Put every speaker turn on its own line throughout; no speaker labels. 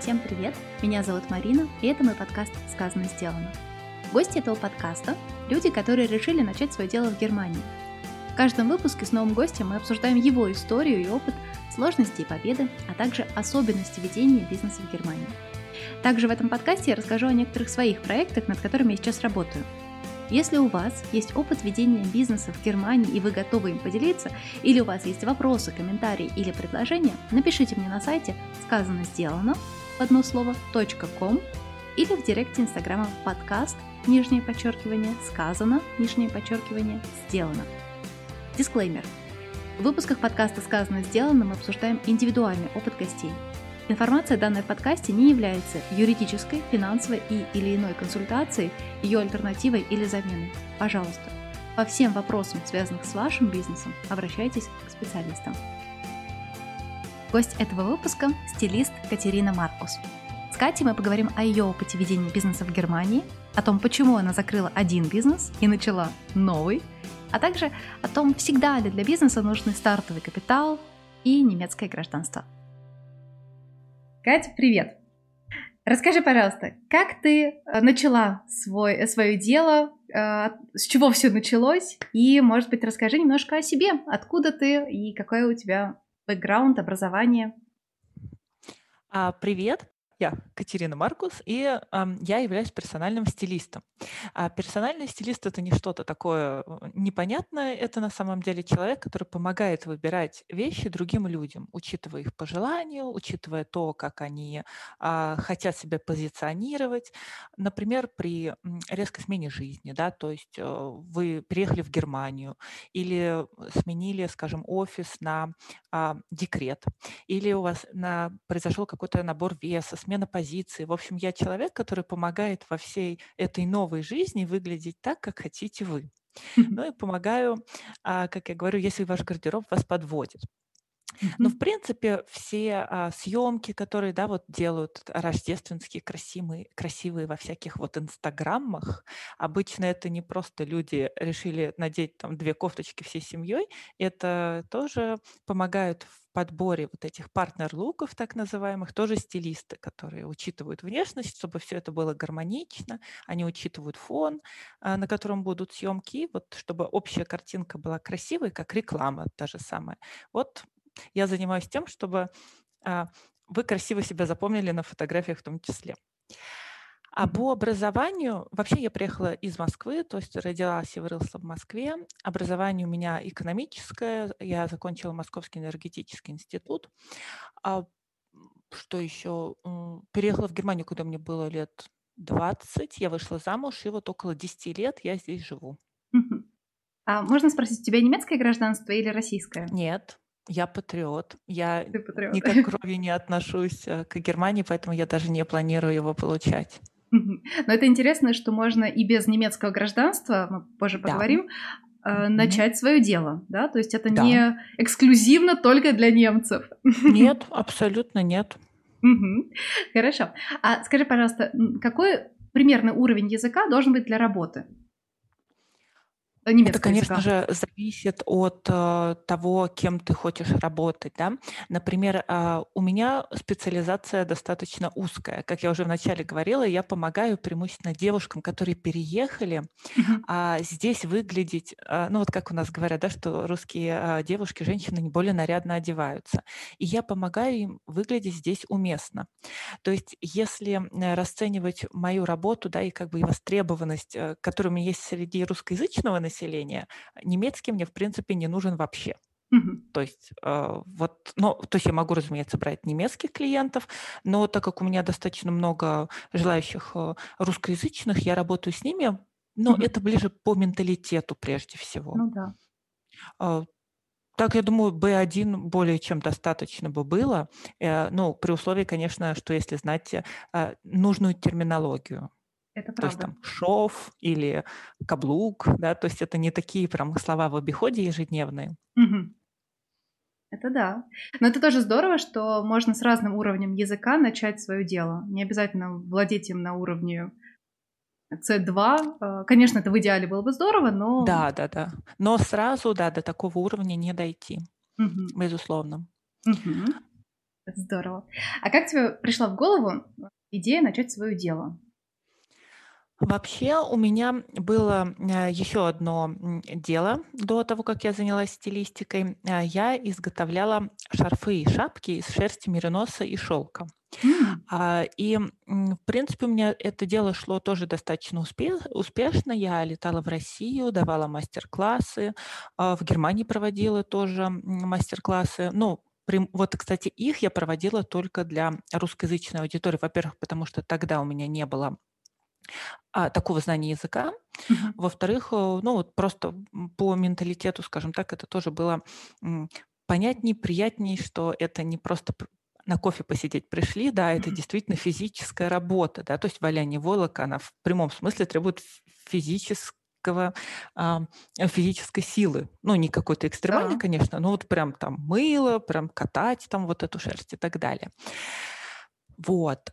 Всем привет! Меня зовут Марина, и это мой подкаст «Сказано, сделано». Гости этого подкаста – люди, которые решили начать свое дело в Германии. В каждом выпуске с новым гостем мы обсуждаем его историю и опыт, сложности и победы, а также особенности ведения бизнеса в Германии. Также в этом подкасте я расскажу о некоторых своих проектах, над которыми я сейчас работаю – если у вас есть опыт ведения бизнеса в Германии и вы готовы им поделиться, или у вас есть вопросы, комментарии или предложения, напишите мне на сайте «Сказано, сделано» одно слово .com или в директе инстаграма подкаст, нижнее подчеркивание, сказано, нижнее подчеркивание, сделано. Дисклеймер. В выпусках подкаста «Сказано, сделано» мы обсуждаем индивидуальный опыт гостей – Информация, данная в подкасте, не является юридической, финансовой и или иной консультацией, ее альтернативой или заменой. Пожалуйста, по всем вопросам, связанных с вашим бизнесом, обращайтесь к специалистам. Гость этого выпуска – стилист Катерина Маркус. С Катей мы поговорим о ее опыте ведения бизнеса в Германии, о том, почему она закрыла один бизнес и начала новый, а также о том, всегда ли для бизнеса нужны стартовый капитал и немецкое гражданство – Катя, привет! Расскажи, пожалуйста, как ты э, начала свой, э, свое дело, э, с чего все началось, и, может быть, расскажи немножко о себе, откуда ты и какое у тебя бэкграунд, образование.
А, привет, я Катерина Маркус, и э, я являюсь персональным стилистом. А персональный стилист это не что-то такое э, непонятное, это на самом деле человек, который помогает выбирать вещи другим людям, учитывая их пожелания, учитывая то, как они э, хотят себя позиционировать. Например, при резкой смене жизни, да, то есть э, вы приехали в Германию или сменили, скажем, офис на э, декрет, или у вас на, произошел какой-то набор веса, смена позиции. В общем, я человек, который помогает во всей этой новой жизни выглядеть так, как хотите вы. Ну и помогаю, а, как я говорю, если ваш гардероб вас подводит. Но, в принципе, все а, съемки, которые, да, вот делают рождественские, красивые, красивые во всяких вот инстаграмах, обычно это не просто люди решили надеть там две кофточки всей семьей, это тоже помогают в подборе вот этих партнер-луков, так называемых, тоже стилисты, которые учитывают внешность, чтобы все это было гармонично, они учитывают фон, а, на котором будут съемки, вот чтобы общая картинка была красивой, как реклама та же самая. Вот я занимаюсь тем, чтобы а, вы красиво себя запомнили на фотографиях в том числе. А по образованию, вообще я приехала из Москвы, то есть родилась и выросла в Москве. Образование у меня экономическое, я закончила Московский энергетический институт. А что еще? Переехала в Германию, когда мне было лет 20, я вышла замуж, и вот около 10 лет я здесь живу.
А можно спросить, у тебя немецкое гражданство или российское?
Нет, я патриот. Я патриот. никак кровью не отношусь э, к Германии, поэтому я даже не планирую его получать.
Но это интересно, что можно и без немецкого гражданства, мы позже поговорим, да. начать mm-hmm. свое дело, да? То есть это да. не эксклюзивно только для немцев.
Нет, абсолютно нет.
Хорошо. А скажи, пожалуйста, какой примерный уровень языка должен быть для работы?
Это, конечно языка. же, зависит от э, того, кем ты хочешь работать. Да? Например, э, у меня специализация достаточно узкая. Как я уже вначале говорила, я помогаю преимущественно девушкам, которые переехали, а здесь выглядеть, э, ну вот как у нас говорят, да, что русские э, девушки, женщины не более нарядно одеваются. И я помогаю им выглядеть здесь уместно. То есть если расценивать мою работу, да, и как бы и востребованность, э, которая у меня есть среди русскоязычного населения, населения, немецкий мне, в принципе, не нужен вообще. Mm-hmm. То есть э, вот, ну, то есть я могу, разумеется, брать немецких клиентов, но так как у меня достаточно много желающих э, русскоязычных, я работаю с ними, но mm-hmm. это ближе по менталитету прежде всего.
Ну да.
Э, так, я думаю, B1 более чем достаточно бы было, э, ну, при условии, конечно, что если знать э, нужную терминологию.
Это
То есть там шов или каблук, да, то есть это не такие прям слова в обиходе ежедневные.
Мгм. Это да. Но это тоже здорово, что можно с разным уровнем языка начать свое дело. Не обязательно владеть им на уровне C2. Э, конечно, это в идеале было бы здорово, но...
Да, да, да. Но сразу, да, до такого уровня не дойти,
Мгм.
безусловно.
Мгм. Здорово. А как тебе пришла в голову идея начать свое дело?
Вообще у меня было э, еще одно дело до того, как я занялась стилистикой. Э, я изготовляла шарфы и шапки из шерсти мериноса и шелка. Mm. И, в принципе, у меня это дело шло тоже достаточно успешно. Я летала в Россию, давала мастер-классы, а, в Германии проводила тоже мастер-классы. Ну, вот, кстати, их я проводила только для русскоязычной аудитории. Во-первых, потому что тогда у меня не было а, такого знания языка. Uh-huh. Во-вторых, э, ну вот просто по менталитету, скажем так, это тоже было понятнее, приятнее, что это не просто на кофе посидеть пришли, да, это действительно физическая работа, да, то есть валяние волока, она в прямом смысле требует физического физической силы. Ну, не какой-то экстремальной, да. конечно, но вот прям там мыло, прям катать там вот эту шерсть и так далее. Вот.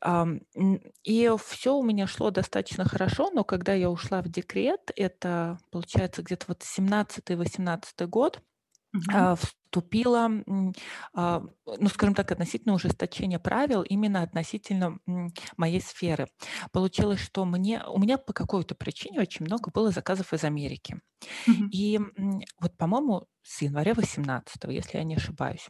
И все у меня шло достаточно хорошо, но когда я ушла в декрет, это, получается, где-то вот 17-18 год, Мгм. вступила, а, ну, скажем так, относительно ужесточения правил именно относительно моей сферы. Получилось, что мне, у меня по какой-то причине очень много было заказов из Америки. Мгм. И вот, по-моему, с января 18, если я не ошибаюсь.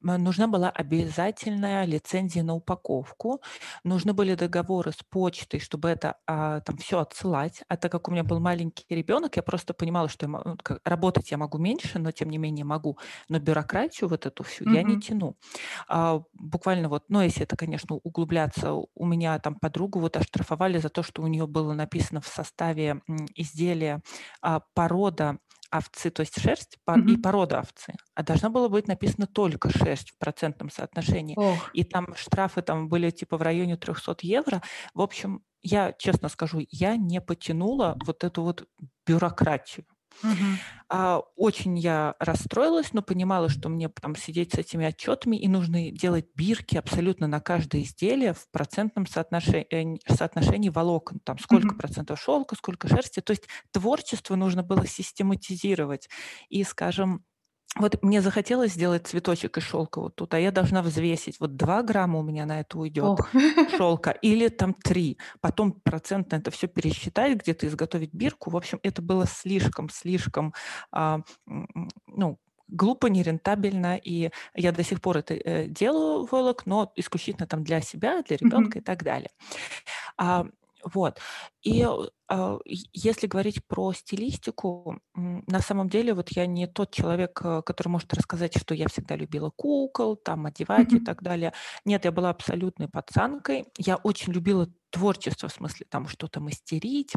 Нужна была обязательная лицензия на упаковку, нужны были договоры с почтой, чтобы это а, там все отсылать. А так как у меня был маленький ребенок, я просто понимала, что я, ну, работать я могу меньше, но тем не менее могу. Но бюрократию вот эту всю я не тяну. А, буквально вот, ну если это, конечно, углубляться, у меня там подругу вот оштрафовали за то, что у нее было написано в составе изделия а, порода овцы, то есть шерсть и порода овцы, а должно было быть написано только шерсть в процентном соотношении. Ох. И там штрафы там были типа в районе 300 евро. В общем, я честно скажу, я не потянула вот эту вот бюрократию. А, очень я расстроилась, но понимала, что мне там сидеть с этими отчетами и нужно делать бирки абсолютно на каждое изделие в процентном соотношении, э, соотношении волокон. Там сколько Мгм. процентов шелка, сколько шерсти. То есть творчество нужно было систематизировать. И, скажем, вот мне захотелось сделать цветочек из шелка вот тут, а я должна взвесить. Вот 2 грамма у меня на это уйдет шелка или там 3. Потом процент на это все пересчитать, где-то изготовить бирку. В общем, это было слишком, слишком, а, ну, глупо, нерентабельно, и я до сих пор это э, делаю волок, но исключительно там для себя, для ребенка mm-hmm. и так далее. А, вот. И э, если говорить про стилистику, на самом деле вот я не тот человек, э, который может рассказать, что я всегда любила кукол, там одевать и так далее. Нет, я была абсолютной пацанкой. Я очень любила творчество, в смысле там что-то мастерить,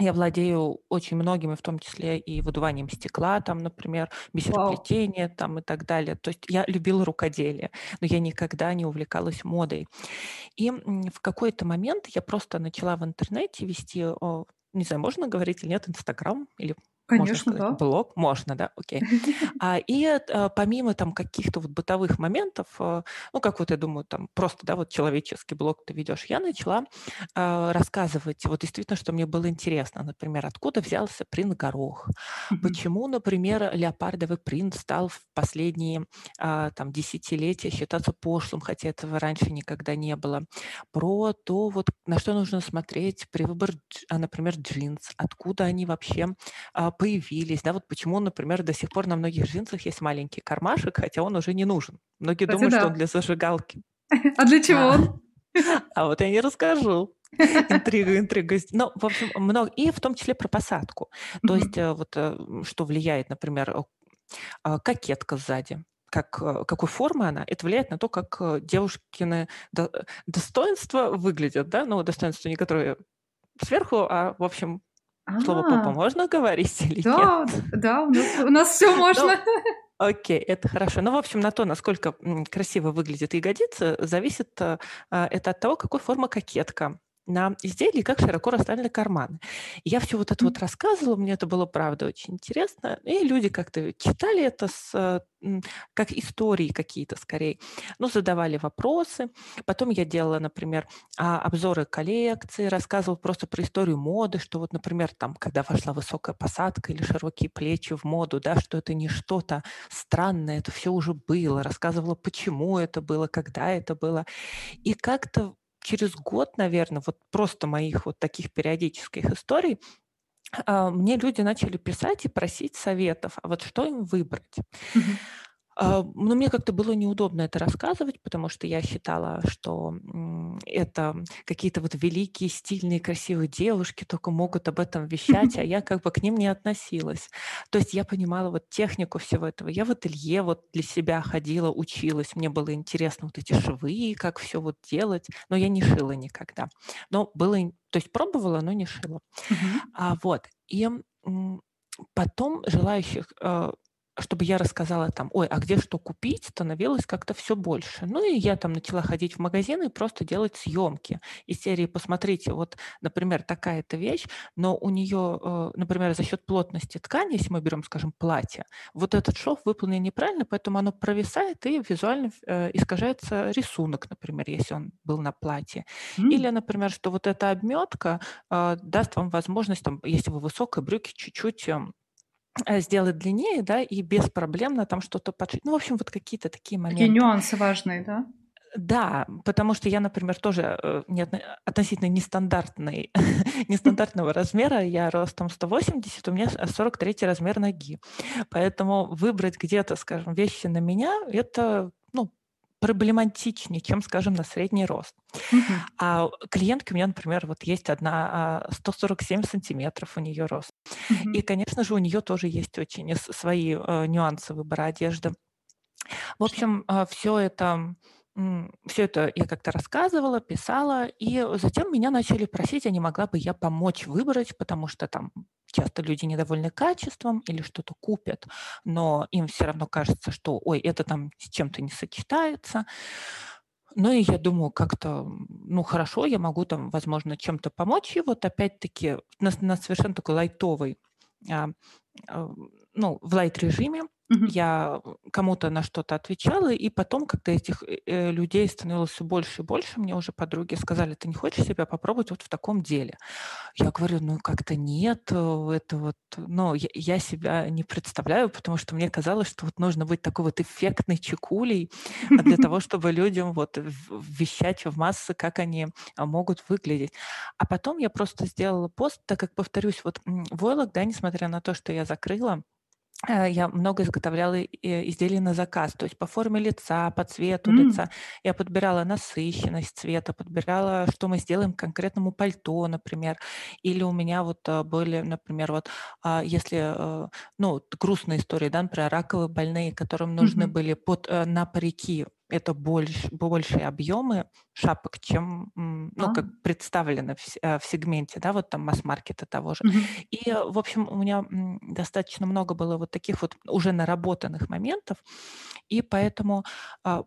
я владею очень многими, в том числе и выдуванием стекла, там, например, бисероплетение там, и так далее. То есть я любила рукоделие, но я никогда не увлекалась модой. И в какой-то момент я просто начала в интернете вести, не знаю, можно говорить или нет, Инстаграм или
Конечно,
можно да. блог? Можно, да, окей. А, и а, помимо там каких-то вот бытовых моментов, а, ну, как вот я думаю, там просто, да, вот человеческий блог ты ведешь, я начала а, рассказывать, вот действительно, что мне было интересно, например, откуда взялся принц Горох, mm-hmm. почему, например, леопардовый принц стал в последние а, там десятилетия считаться пошлым, хотя этого раньше никогда не было, про то, вот на что нужно смотреть при выборе, например, джинс, откуда они вообще а, появились, да, вот почему, например, до сих пор на многих джинсах есть маленький кармашек, хотя он уже не нужен. Многие Кстати, думают, да. что он для зажигалки.
А для чего он?
А вот я не расскажу. Интрига, интрига. Ну, в общем, много. И в том числе про посадку. То есть э, вот э, что влияет, например, а, кокетка сзади как, э, какой формы она, это влияет на то, как девушкины достоинства выглядят, да, ну, достоинства не которые сверху, а, в общем, Слово попа можно говорить или
да,
нет?
Да, у нас, у нас все ну, можно.
Окей, это хорошо. Ну, в общем, на то, насколько красиво выглядит ягодица, зависит э, это от того, какой формы кокетка. На изделии, как широко расставлены карманы. И я все вот это вот рассказывала, мне это было, правда, очень интересно. И люди как-то читали это с, как истории какие-то скорее, ну, задавали вопросы. Потом я делала, например, а, обзоры коллекции, рассказывала просто про историю моды, что вот, например, там, когда вошла высокая посадка или широкие плечи в моду, да, что это не что-то странное, это все уже было. Рассказывала, почему это было, когда это было. И как-то через год, наверное, вот просто моих вот таких периодических историй, а, мне люди начали писать и просить советов, а вот что им выбрать. Mm-hmm. А, но мне как-то было неудобно это рассказывать, потому что я считала, что это какие-то вот великие, стильные, красивые девушки только могут об этом вещать, а я как бы к ним не относилась. То есть я понимала вот технику всего этого. Я в ателье вот для себя ходила, училась. Мне было интересно вот эти швы, как все вот делать, но я не шила никогда. Но было, то есть пробовала, но не шила. А, вот. И потом желающих а, чтобы я рассказала там, ой, а где что купить, становилось как-то все больше. Ну и я там начала ходить в магазины и просто делать съемки из серии «Посмотрите, вот, например, такая-то вещь, но у нее, э, например, за счет плотности ткани, если мы берем, скажем, платье, вот этот шов выполнен неправильно, поэтому оно провисает и визуально э, искажается рисунок, например, если он был на платье. Mm. Или, например, что вот эта обметка э, даст вам возможность, там, если вы высокой брюки, чуть-чуть эм, сделать длиннее, да, и беспроблемно там что-то подшить. Ну, в общем, вот какие-то такие моменты.
Такие нюансы важные, да?
Да, потому что я, например, тоже э, не, относительно нестандартный, нестандартного размера, я ростом 180, у меня 43 размер ноги. Поэтому выбрать где-то, скажем, вещи на меня, это ну, проблематичнее, чем, скажем, на средний рост. Uh-huh. А клиентка у меня, например, вот есть одна 147 а, сантиметров у нее рост. Uh-huh. И, конечно же, у нее тоже есть очень свои э, нюансы выбора одежды. В общем, э, все это все это я как-то рассказывала, писала, и затем меня начали просить, а не могла бы я помочь выбрать, потому что там часто люди недовольны качеством или что-то купят, но им все равно кажется, что, ой, это там с чем-то не сочетается. Ну и я думаю, как-то, ну хорошо, я могу там, возможно, чем-то помочь. И вот опять-таки на, на совершенно такой лайтовой, а, а, ну, в лайт-режиме Мгм. Я кому-то на что-то отвечала, и потом, когда этих э, э, людей становилось все больше и больше, мне уже подруги сказали, ты не хочешь себя попробовать вот в таком деле? Я говорю, ну как-то нет, э, это вот, ну я, я себя не представляю, потому что мне казалось, что вот нужно быть такой вот эффектной чекулей а для того, чтобы людям вот вещать в массы, как они а, могут выглядеть. А потом я просто сделала пост, так как, повторюсь, вот Войлок, да, несмотря на то, что я закрыла, я много изготовляла изделий на заказ, то есть по форме лица, по цвету mm. лица. Я подбирала насыщенность цвета, подбирала, что мы сделаем конкретному пальто, например. Или у меня вот э, были, например, вот а, если, э, ну, грустные истории, да, например, раковые больные, которым нужны mm-hmm. были под, на парики это больше, большие объемы шапок, чем ну, а. как представлено в, э, в сегменте, да, вот там масс-маркета того же. Угу. И, в общем, у меня достаточно много было вот таких вот уже наработанных моментов, и поэтому а,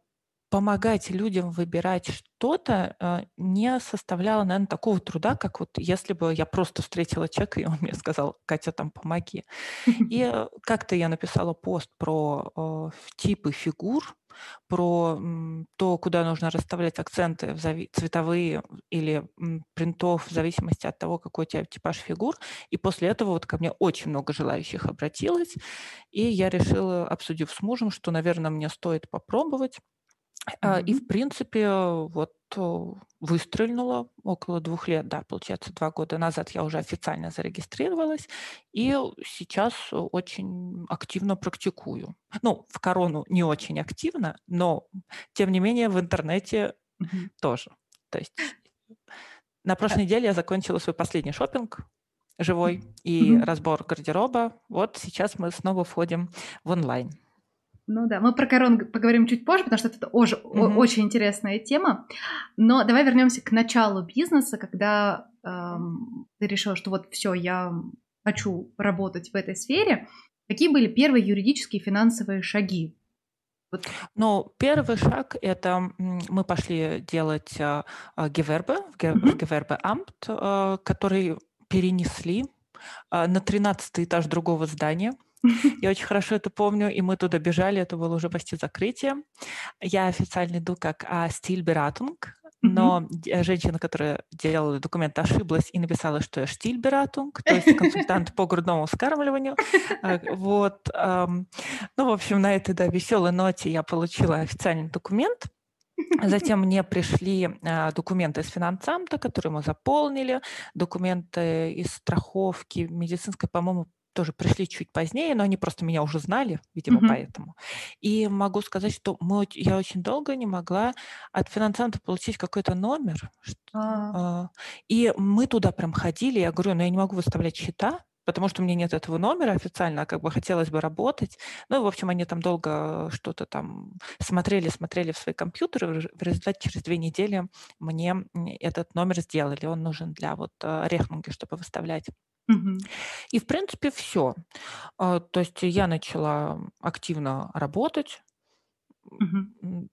помогать людям выбирать что-то э, не составляло, наверное, такого труда, как вот если бы я просто встретила человека, и он мне сказал, Катя, там, помоги. И э, как-то я написала пост про э, типы фигур, про то, куда нужно расставлять акценты в цветовые или принтов в зависимости от того, какой у тебя типаж фигур. И после этого вот ко мне очень много желающих обратилось, и я решила, обсудив с мужем, что, наверное, мне стоит попробовать. Mm-hmm. И, в принципе, вот выстрельнула около двух лет, да, получается, два года назад я уже официально зарегистрировалась, и сейчас очень активно практикую. Ну, в корону не очень активно, но, тем не менее, в интернете mm-hmm. тоже. То есть на прошлой неделе я закончила свой последний шопинг живой и mm-hmm. разбор гардероба. Вот сейчас мы снова входим в онлайн.
Ну да, мы про корону поговорим чуть позже, потому что это тоже mm-hmm. очень интересная тема. Но давай вернемся к началу бизнеса, когда эм, ты решила, что вот все, я хочу работать в этой сфере. Какие были первые юридические и финансовые шаги?
Вот. Ну, первый шаг – это мы пошли делать э, Гевербе, mm-hmm. Гевербе Амт, э, который перенесли э, на 13 этаж другого здания. Я очень хорошо это помню, и мы туда бежали, это было уже почти закрытие. Я официально иду как а, стильбератунг, но mm-hmm. женщина, которая делала документ, ошиблась и написала, что я штильбератунг, то есть консультант по грудному вскармливанию. А, вот. Ну, в общем, на этой да, веселой ноте я получила официальный документ. Затем мне пришли а, документы из финансамта, которые мы заполнили, документы из страховки медицинской, по-моему, тоже пришли чуть позднее, но они просто меня уже знали, видимо, mm-hmm. поэтому. И могу сказать, что мы, я очень долго не могла от финансанта получить какой-то номер. А. И мы туда прям ходили, я говорю, ну я не могу выставлять счета, потому что у меня нет этого номера официально, а как бы хотелось бы работать. Ну, в общем, они там долго что-то там смотрели, смотрели в свои компьютеры. В результате через две недели мне этот номер сделали. Он нужен для вот э, рехнунги, чтобы выставлять. И, в принципе, все. А, то есть я начала активно работать,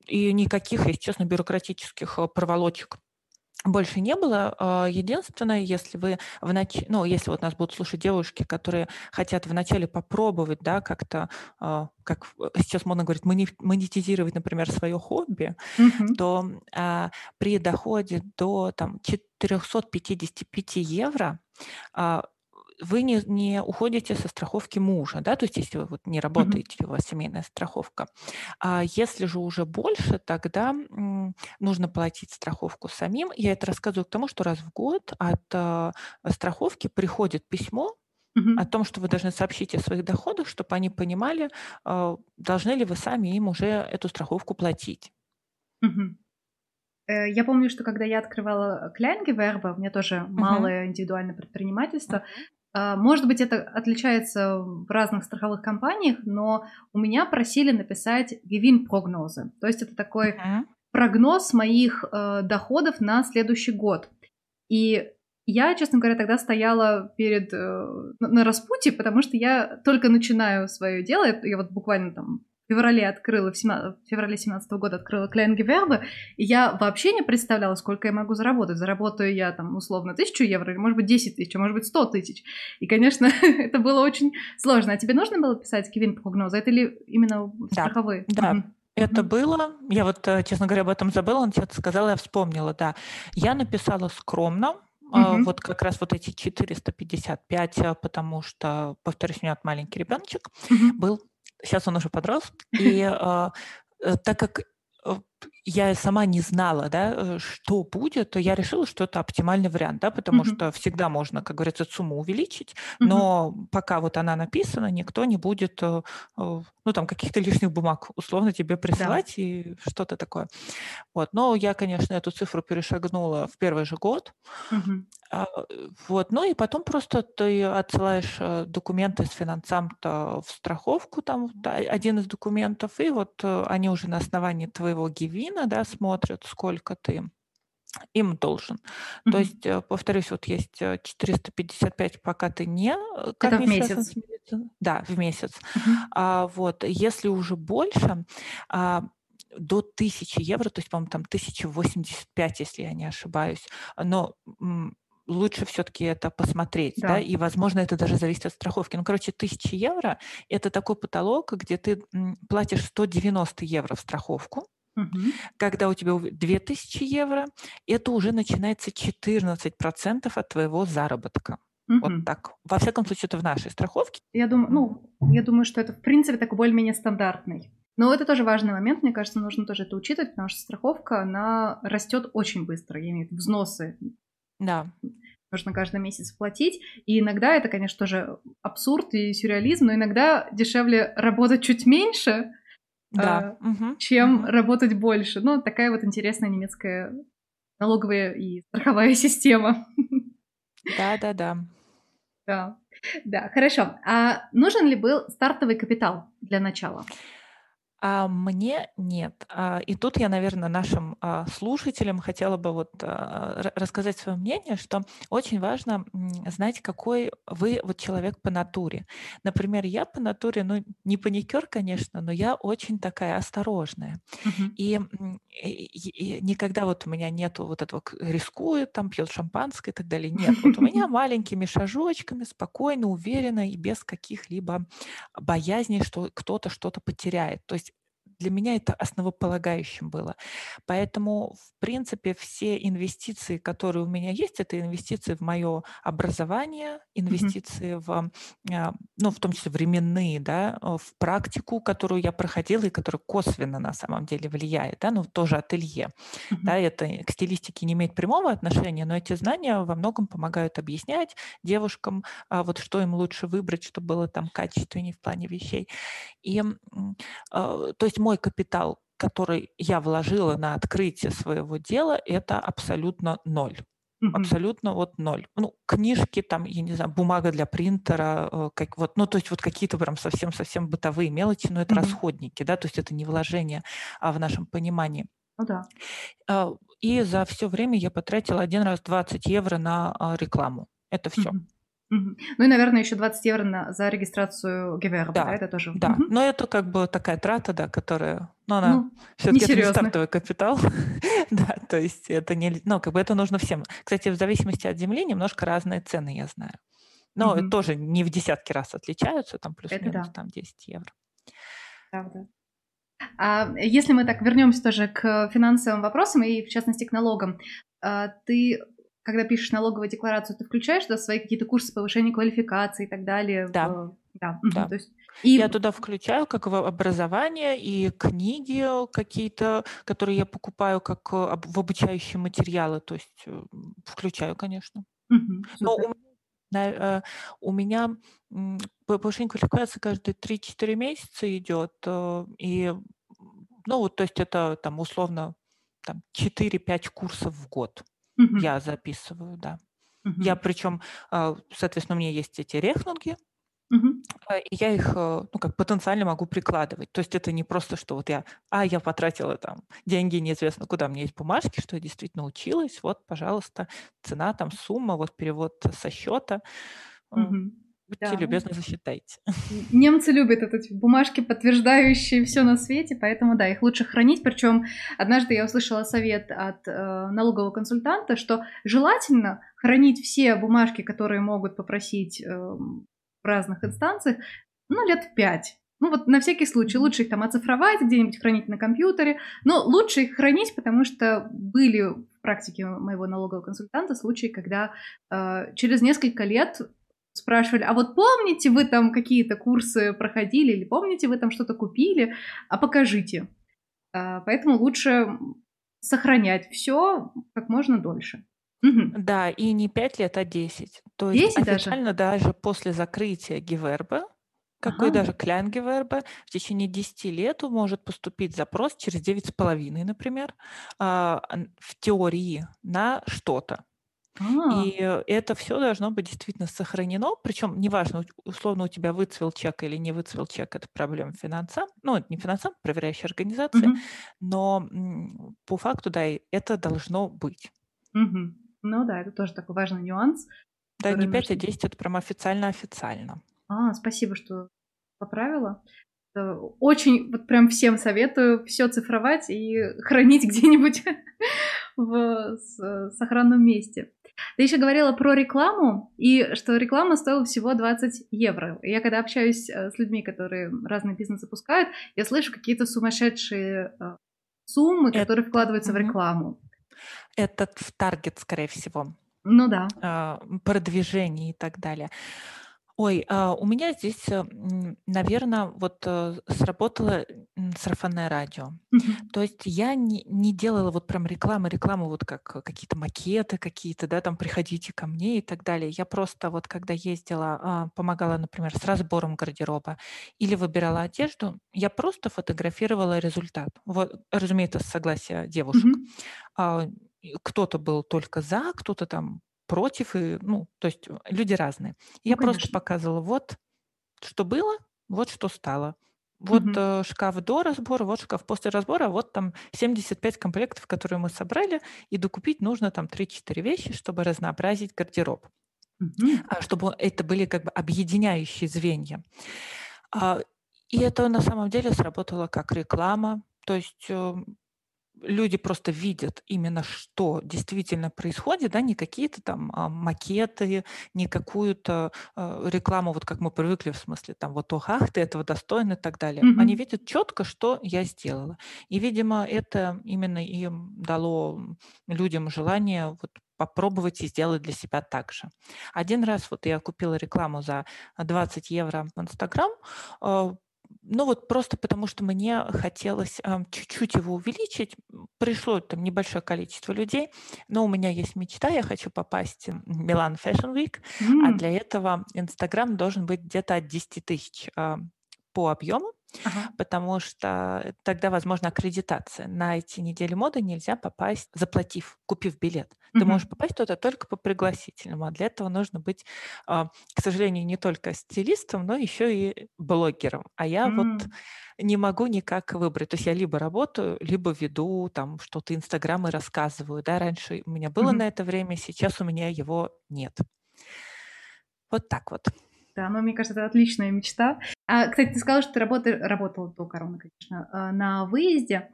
и никаких, если честно, бюрократических э, проволочек больше не было. А, единственное, если вы в нач... ну, если вот нас будут слушать девушки, которые хотят вначале попробовать, да, как-то, а, как сейчас модно говорить, монетизировать, например, свое хобби, mm-hmm. то а, при доходе до там 455 евро а, вы не, не уходите со страховки мужа, да, то есть если вы вот не работаете, mm-hmm. у вас семейная страховка. А если же уже больше, тогда м, нужно платить страховку самим. Я это рассказываю к тому, что раз в год от э, страховки приходит письмо, о том, что вы должны сообщить о своих доходах, чтобы они понимали, э, должны ли вы сами им уже эту страховку платить.
Угу. Я помню, что когда я открывала Кляйнгеверба, у меня тоже малое индивидуальное предпринимательство, а, может быть, это отличается в разных страховых компаниях, но у меня просили написать гивин-прогнозы. То есть это такой uh-huh. прогноз моих э, доходов на следующий год. И я, честно говоря, тогда стояла перед э, на распутье, потому что я только начинаю свое дело. Я вот буквально там феврале открыла, в, 17, в феврале 17 года открыла Кляйнгевербе, и я вообще не представляла, сколько я могу заработать. Заработаю я там условно тысячу евро, или может быть 10 тысяч, а может быть 100 тысяч. И, конечно, это было очень сложно. А тебе нужно было писать Кевин прогнозы? Это ли именно страховые?
Да, да. Это было, я вот, э, честно говоря, об этом забыла, он что-то сказала, я вспомнила, да. Я написала скромно, Uh-huh. Вот как раз вот эти 455, э, потому что, повторюсь, у меня маленький ребеночек uh-huh. был сейчас он уже подрос, и а, э, так как э, я сама не знала, да, э, что будет, то я решила, что это оптимальный вариант, да, потому mm-hmm. что всегда можно, как говорится, сумму увеличить, но mm-hmm. пока вот она написана, никто не будет, ну, там, каких-то лишних бумаг условно тебе присылать да. и что-то такое. Вот, но я, конечно, эту цифру перешагнула в первый же год, mm-hmm. вот, ну, и потом просто ты отсылаешь документы с финансам-то в страховку, там, один из документов, и вот они уже на основании твоего гивина, да, смотрят, сколько ты им должен. Mm-hmm. То есть, э, повторюсь, вот есть 455, э, пока ты не...
Э, как Это в месяц?
Да, в месяц. Mm-hmm. А, вот, если уже больше, а, до 1000 евро, то есть, по-моему, там 1085, если я не ошибаюсь, но лучше все-таки это посмотреть, да. да, и, возможно, это даже зависит от страховки. Ну, короче, 1000 евро – это такой потолок, где ты платишь 190 евро в страховку, Угу. Когда у тебя 2000 евро, это уже начинается 14% от твоего заработка. Угу. Вот так. Во всяком случае, это в нашей страховке.
Я думаю, ну, я думаю, что это, в принципе, такой более-менее стандартный. Но это тоже важный момент, мне кажется, нужно тоже это учитывать, потому что страховка, она растет очень быстро, я имею в виду взносы.
Да.
Нужно каждый месяц платить. И иногда это, конечно, тоже абсурд и сюрреализм, но иногда дешевле работать чуть меньше,
да.
э, угу. чем угу. работать больше. Ну, такая вот интересная немецкая налоговая и страховая система.
Да, да, да.
Да. Да, хорошо. А нужен ли был стартовый капитал для начала?
А мне нет. А, и тут я, наверное, нашим а, слушателям хотела бы вот а, рассказать свое мнение, что очень важно знать, какой вы вот человек по натуре. Например, я по натуре, ну, не паникер, конечно, но я очень такая осторожная. Uh-huh. И, и, и никогда вот у меня нету вот этого рискует, там пьет шампанское и так далее. Нет, вот у меня маленькими шажочками, спокойно, уверенно и без каких-либо боязней, что кто-то что-то потеряет. То есть для меня это основополагающим было. Поэтому, в принципе, все инвестиции, которые у меня есть, это инвестиции в мое образование, инвестиции mm-hmm. в, а, ну, в том числе временные, да, в практику, которую я проходила и которая косвенно на самом деле влияет, да, ну, тоже ателье. Mm-hmm. Да, это к стилистике не имеет прямого отношения, но эти знания во многом помогают объяснять девушкам, а, вот что им лучше выбрать, чтобы было там качественнее в плане вещей. И, а, то есть мой капитал, который я вложила на открытие своего дела, это абсолютно ноль. Mm-hmm. Абсолютно вот ноль. Ну, книжки, там, я не знаю, бумага для принтера, э, как вот, ну, то есть вот какие-то прям совсем-совсем бытовые мелочи, но это mm-hmm. расходники, да, то есть это не вложение а в нашем понимании.
Ну да.
А, и за все время я потратила один раз 20 евро на а, рекламу. Это все.
Ну и, наверное, еще 20 евро на, за регистрацию Геверба, да, да, это тоже.
Да, угу. но это как бы такая трата, да, которая, ну она ну, все-таки не стартовый капитал, да, то есть это не, ну как бы это нужно всем. Кстати, в зависимости от земли немножко разные цены, я знаю. Но угу. тоже не в десятки раз отличаются, там плюс-минус да. там 10 евро.
Правда. А если мы так вернемся тоже к финансовым вопросам и в частности к налогам, а, ты когда пишешь налоговую декларацию, ты включаешь туда свои какие-то курсы повышения квалификации и так далее?
Да. В... Да. да. То есть... И... Я туда включаю как образование и книги какие-то, которые я покупаю как э, в обучающие материалы, то есть э, включаю, конечно. Угу, Но у меня, э, у меня повышение квалификации каждые 3-4 месяца идет, и ну вот, то есть это там условно там 4-5 курсов в год. Мгм. Я записываю, да. Я причем, а, соответственно, у меня есть эти рехнунги, Мгм. а, и я их, э, ну, как потенциально могу прикладывать. То есть это не просто, что вот я, а, я потратила там деньги неизвестно куда, меня есть бумажки, что я действительно училась, вот, пожалуйста, цена, там, сумма, вот перевод со счета. Мгм. Будьте да. любезны, засчитайте.
Немцы любят эти бумажки, подтверждающие все на свете, поэтому да, их лучше хранить. Причем однажды я услышала совет от э, налогового консультанта, что желательно хранить все бумажки, которые могут попросить э, в разных инстанциях, ну, лет пять. Ну вот на всякий случай лучше их там оцифровать, где-нибудь хранить на компьютере, но лучше их хранить, потому что были в практике моего налогового консультанта случаи, когда э, через несколько лет спрашивали, а вот помните вы там какие-то курсы проходили, или помните вы там что-то купили, а покажите. А, поэтому лучше сохранять все как можно дольше.
Угу. Да, и не 5 лет, а 10. То есть 10 официально даже? даже после закрытия Гиверба, какой ага. даже Клян Гиверба, в течение 10 лет может поступить запрос через 9,5, например, а, в теории на что-то. А. И это все должно быть действительно сохранено. Причем неважно, условно у тебя выцвел чек или не выцвел чек, это проблема финансам. Ну, это не финансам, проверяющей организации. Угу. Но по факту, да, это должно быть.
Угу. Ну да, это тоже такой важный нюанс.
Да, не 5, нужно... а 10, это прям официально-официально.
А, спасибо, что поправила. Очень, вот прям всем советую все цифровать и хранить где-нибудь в сохранном месте. Ты еще говорила про рекламу, и что реклама стоила всего 20 евро. Я когда общаюсь э, с людьми, которые разные бизнес запускают, я слышу какие-то сумасшедшие э, суммы, Это... которые вкладываются mm-hmm. в рекламу.
Это в таргет, скорее всего.
Ну да.
А, продвижение и так далее. Ой, а, у меня здесь, наверное, вот э, сработало сарафанное радио. То есть я не, не делала вот прям рекламы, рекламу вот как э, какие-то макеты какие-то, да, там приходите ко мне и так далее. Я просто вот когда ездила, а, помогала, например, с разбором гардероба или выбирала одежду, я просто фотографировала результат. Вот, разумеется, с согласия девушек. А, Кто-то был только за, кто-то там против, и, ну, то есть люди разные. Ну, Я конечно. просто показывала, вот что было, вот что стало. Вот mm-hmm. шкаф до разбора, вот шкаф после разбора, вот там 75 комплектов, которые мы собрали, и докупить нужно там 3-4 вещи, чтобы разнообразить гардероб. Mm-hmm. Чтобы это были как бы объединяющие звенья. А, и это на самом деле сработало как реклама. То есть эм, люди просто видят именно, что действительно происходит, да, не какие-то там а, макеты, не какую-то а, рекламу, вот как мы привыкли, в смысле, там, вот, ох, ах, ты этого достоин и так далее. Mm-hmm. Они видят четко, что я сделала. И, видимо, это именно им дало людям желание вот попробовать и сделать для себя так же. Один раз вот я купила рекламу за 20 евро в Инстаграм, а, ну вот просто потому, что мне хотелось чуть-чуть его увеличить. Пришло там небольшое количество людей, но у меня есть мечта, я хочу попасть в Милан Fashion Week, mm. а для этого Инстаграм должен быть где-то от 10 тысяч э, по объему. Ага. потому что тогда возможно аккредитация. На эти недели моды нельзя попасть, заплатив, купив билет. Ты угу. можешь попасть туда только по пригласительному, а для этого нужно быть, а, к сожалению, не только стилистом, но еще и блогером. А я mm. вот не могу никак выбрать. То есть я либо работаю, либо веду там что-то инстаграмы рассказываю. Да, раньше у меня было mm-hmm. на это время, сейчас у меня его нет. Вот так вот.
Да, но мне кажется, это отличная мечта. А, кстати, ты сказала, что ты работаешь, работала до короны, конечно, а, на выезде.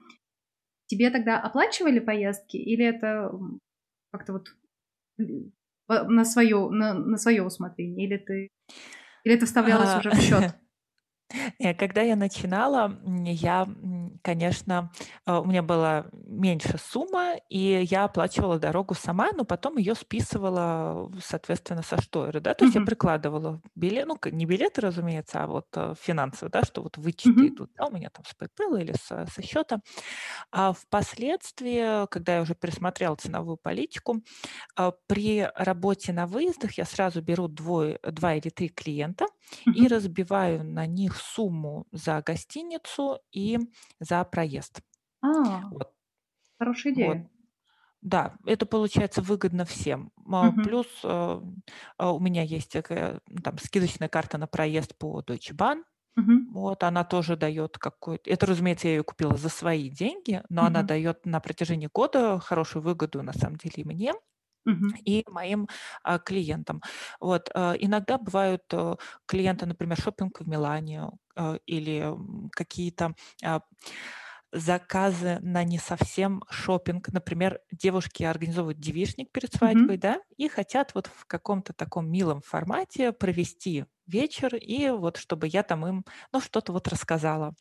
Тебе тогда оплачивали поездки или это как-то вот на свое, на, на свое усмотрение? Или ты или это вставлялось а... уже в счет?
Э, когда я начинала, я, конечно, э, у меня была меньше сумма, и я оплачивала дорогу сама, но потом ее списывала, соответственно, со штойры, да, то есть я прикладывала билет, ну, не билеты, разумеется, а вот э, финансовые, да, что вот вычеты Мгм. идут, да, у меня там с PayPal или со, со счета. А впоследствии, когда я уже пересмотрела ценовую политику, при работе на выездах я сразу беру двое, два или три клиента и разбиваю на них сумму за гостиницу и за проезд.
А, Вот. хорошая Вот. идея.
Да, это получается выгодно всем. Мгм. Плюс э, а, у меня есть такая, там скидочная карта на проезд по Deutsche Bahn. Мгм. Вот, она тоже дает какой-то... Это, разумеется, я ее купила за свои деньги, но она дает на протяжении года хорошую выгоду, на самом деле, и мне и моим а, клиентам. Вот, а, иногда бывают а, клиенты, например, шопинг в Милане а, или какие-то а, заказы на не совсем шопинг. Например, девушки организовывают девишник перед свадьбой, mm-hmm. да, и хотят вот в каком-то таком милом формате провести вечер, и вот чтобы я там им, ну, что-то вот рассказала,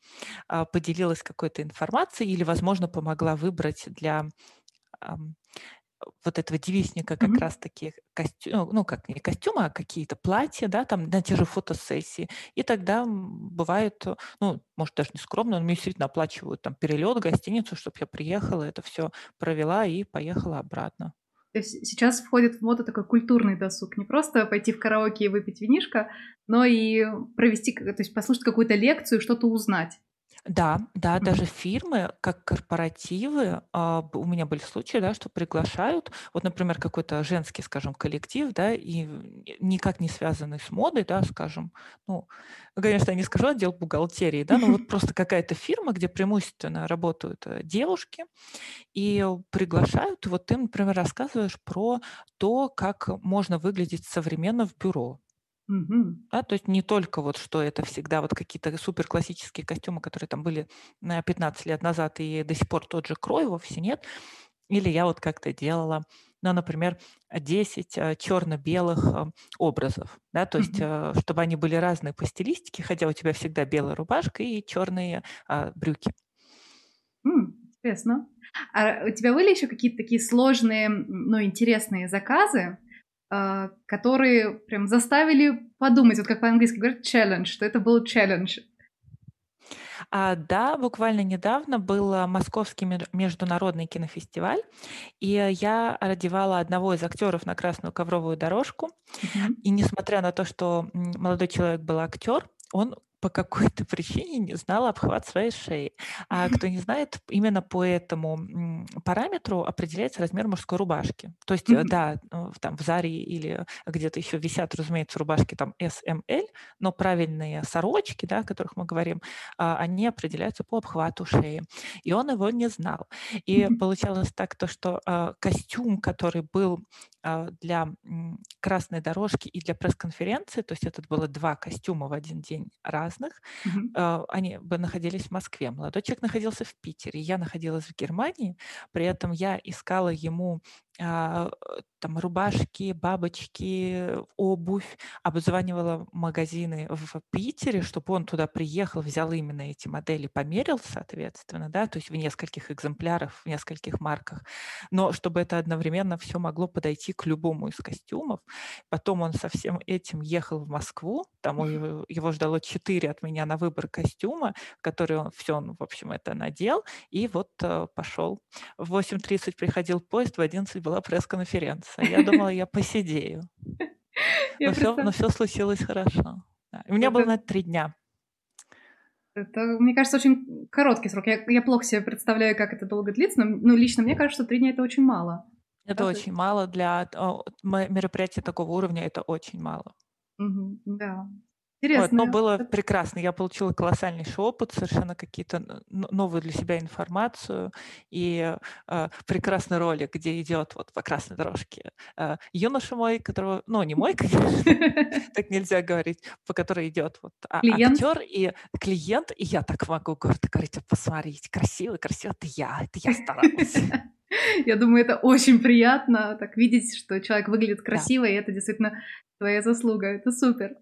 а, поделилась какой-то информацией или, возможно, помогла выбрать для вот этого девичника как mm-hmm. раз-таки костюм, ну, как не костюмы, а какие-то платья, да, там на те же фотосессии. И тогда бывает, ну, может, даже не скромно, но мне действительно оплачивают там перелет, гостиницу, чтобы я приехала, это все провела и поехала обратно.
То есть сейчас входит в моду такой культурный досуг. Не просто пойти в караоке и выпить винишко, но и провести, то есть послушать какую-то лекцию, что-то узнать.
Да, да, даже фирмы, как корпоративы, а, у меня были случаи, да, что приглашают, вот, например, какой-то женский, скажем, коллектив, да, и никак не связанный с модой, да, скажем, ну, конечно, я не скажу отдел бухгалтерии, да, но вот просто какая-то фирма, где преимущественно работают э, девушки, и приглашают, вот ты, например, рассказываешь про то, как можно выглядеть современно в бюро, Мгм. Да, то есть не только вот, что это всегда вот какие-то супер классические костюмы, которые там были на 15 лет назад и до сих пор тот же крой, вовсе нет. Или я вот как-то делала, ну, например, 10 э, черно-белых э, образов, да, то есть, э, чтобы они были разные по стилистике, хотя у тебя всегда белая рубашка и черные а, брюки.
М, Интересно. А у тебя были еще какие-то такие сложные, но интересные заказы, которые прям заставили подумать, вот как по-английски говорят, challenge, что это был челлендж.
А, да, буквально недавно был Московский международный кинофестиваль, и я одевала одного из актеров на красную ковровую дорожку. Mm-hmm. И несмотря на то, что молодой человек был актер, он по какой-то причине не знала обхват своей шеи. А кто не знает, именно по этому параметру определяется размер мужской рубашки. То есть, mm-hmm. да, там в Заре или где-то еще висят, разумеется, рубашки там SML, но правильные сорочки, да, о которых мы говорим, а, они определяются по обхвату шеи. И он его не знал. И mm-hmm. получалось так, то, что а, костюм, который был для красной дорожки и для пресс-конференции, то есть это было два костюма в один день разных, mm-hmm. они бы находились в Москве. Молодой человек находился в Питере, я находилась в Германии, при этом я искала ему а, там рубашки, бабочки, обувь, обзванивала магазины в Питере, чтобы он туда приехал, взял именно эти модели, померил, соответственно, да, то есть в нескольких экземплярах, в нескольких марках, но чтобы это одновременно все могло подойти к любому из костюмов. Потом он со всем этим ехал в Москву, там его, его ждало четыре от меня на выбор костюма, который он все, он, в общем, это надел, и вот э, пошел. В 8.30 приходил поезд, в 11 была пресс-конференция. Я думала, я посидею. Но все, но все случилось хорошо. У меня было на три дня.
Это, мне кажется, очень короткий срок. Я, я плохо себе представляю, как это долго длится, но ну, лично мне кажется, что три дня это очень мало.
Это да, очень мало для мероприятия такого уровня, это очень мало.
Угу, да.
Интересно. Вот, но было прекрасно. Я получила колоссальнейший опыт, совершенно какие-то новую для себя информацию и э, прекрасный ролик, где идет вот по красной дорожке э, юноша мой, которого, ну не мой, конечно, так нельзя говорить, по которой идет вот а, актер и клиент, и я так могу говорить, посмотрите, красивый, красивый, это я, это я старалась.
Я думаю, это очень приятно, так видеть, что человек выглядит красиво, да. и это действительно твоя заслуга. Это супер.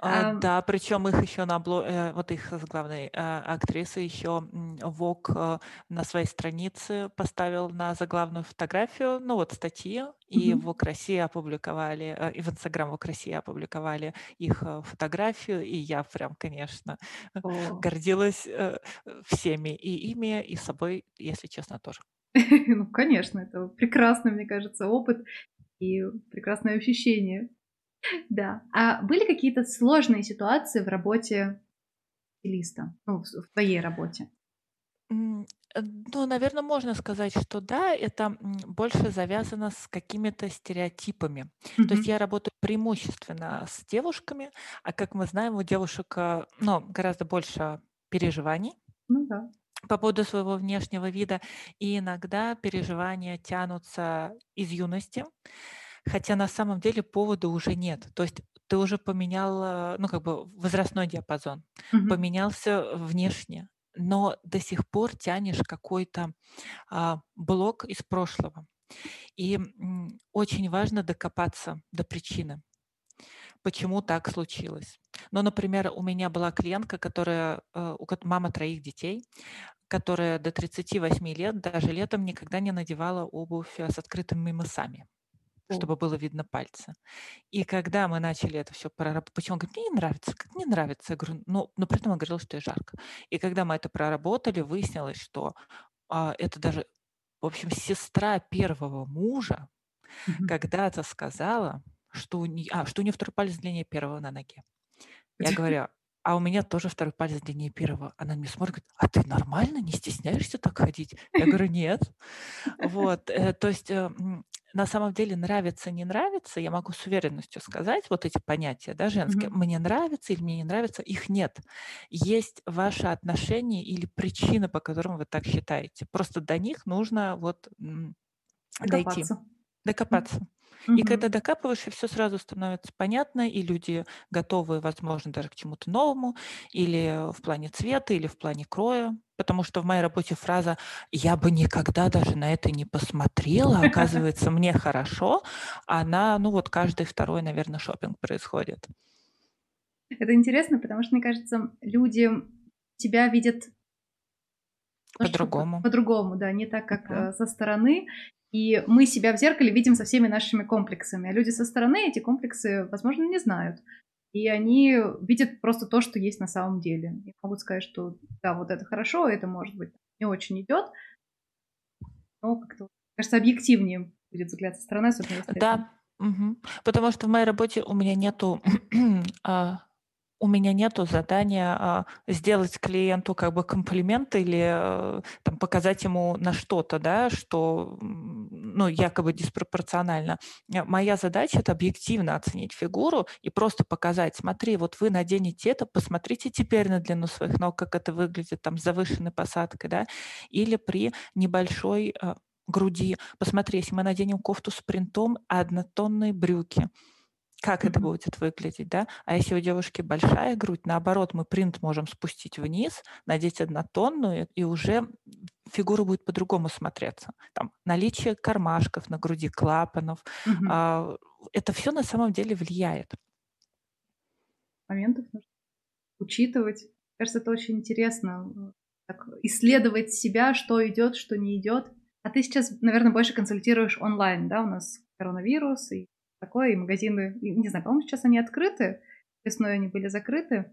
А, а, да, причем их еще на бло... Э, вот их главной а, актрисы еще Вок э, на своей странице поставил на заглавную фотографию, ну вот статьи, и mm-hmm. в России опубликовали, и в Инстаграм Вок России опубликовали их фотографию, и я прям, конечно, oh. гордилась всеми, и ими, и собой, если честно, тоже.
Ну, конечно, это прекрасный, мне кажется, опыт и прекрасное ощущение. Да. А были какие-то сложные ситуации в работе стилиста, ну, в твоей работе?
Э, ну, наверное, можно сказать, что да, это больше завязано с какими-то стереотипами. Mm-hmm. То есть я работаю преимущественно с девушками, а как мы знаем, у девушек э, ну, гораздо больше переживаний.
Ну да
по поводу своего внешнего вида, и иногда переживания тянутся из юности, хотя на самом деле повода уже нет. То есть ты уже поменял, ну, как бы возрастной диапазон, mm-hmm. поменялся внешне, но до сих пор тянешь какой-то а, блок из прошлого. И очень важно докопаться до причины почему так случилось. Ну, например, у меня была клиентка, которая, э, у мама троих детей, которая до 38 лет, даже летом никогда не надевала обувь э, с открытыми мысами чтобы было видно пальцы. И когда мы начали это все проработать, почему он говорит, мне не нравится, как не нравится, я говорю, ну, но при этом он говорил, что и жарко. И когда мы это проработали, выяснилось, что а, это даже, в общем, сестра первого мужа mm-hmm. когда-то сказала, что у нее, а, что у нее второй палец длиннее первого на ноге. Я говорю, а у меня тоже второй палец длиннее первого. Она мне смотрит, говорит, а ты нормально, не стесняешься так ходить? Я говорю, нет. Вот, э, то есть э, на самом деле нравится, не нравится, я могу с уверенностью сказать, вот эти понятия, да, женские, mm-hmm. мне нравится или мне не нравится, их нет. Есть ваши отношения или причины, по которым вы так считаете. Просто до них нужно вот Докопаться. дойти. И когда докапываешь, и все сразу становится понятно, и люди готовы, возможно, даже к чему-то новому, или в плане цвета, или в плане кроя. Потому что в моей работе фраза «я бы никогда даже на это не посмотрела», оказывается, мне хорошо, она, ну вот каждый второй, наверное, шопинг происходит.
Это интересно, потому что, мне кажется, люди тебя видят
по-другому.
По-другому, да, не так, как uh-huh. со стороны. И мы себя в зеркале видим со всеми нашими комплексами. А люди со стороны эти комплексы, возможно, не знают. И они видят просто то, что есть на самом деле. И могут сказать, что да, вот это хорошо, это, может быть, не очень идет. Но как-то, кажется, объективнее будет взгляд со стороны, особенно
если Да, угу. потому что в моей работе у меня нету а, у меня нету задания а, сделать клиенту как бы комплимент или а, там, показать ему на что-то, да, что ну, якобы диспропорционально. Э, моя задача – это объективно оценить фигуру и просто показать, смотри, вот вы наденете это, посмотрите теперь на длину своих ног, как это выглядит там с завышенной посадкой, да, или при небольшой а, груди. Посмотри, если мы наденем кофту с принтом, однотонные брюки – как это будет выглядеть, да? А если у девушки большая грудь, наоборот, мы принт можем спустить вниз, надеть однотонную, и уже фигура будет по-другому смотреться. Там наличие кармашков на груди, клапанов, угу. а, это все на самом деле влияет.
Моментов нужно учитывать. Кажется, это очень интересно. Так, исследовать себя, что идет, что не идет. А ты сейчас, наверное, больше консультируешь онлайн, да? У нас коронавирус, и такое, и магазины, не знаю, по-моему, сейчас они открыты, весной они были закрыты,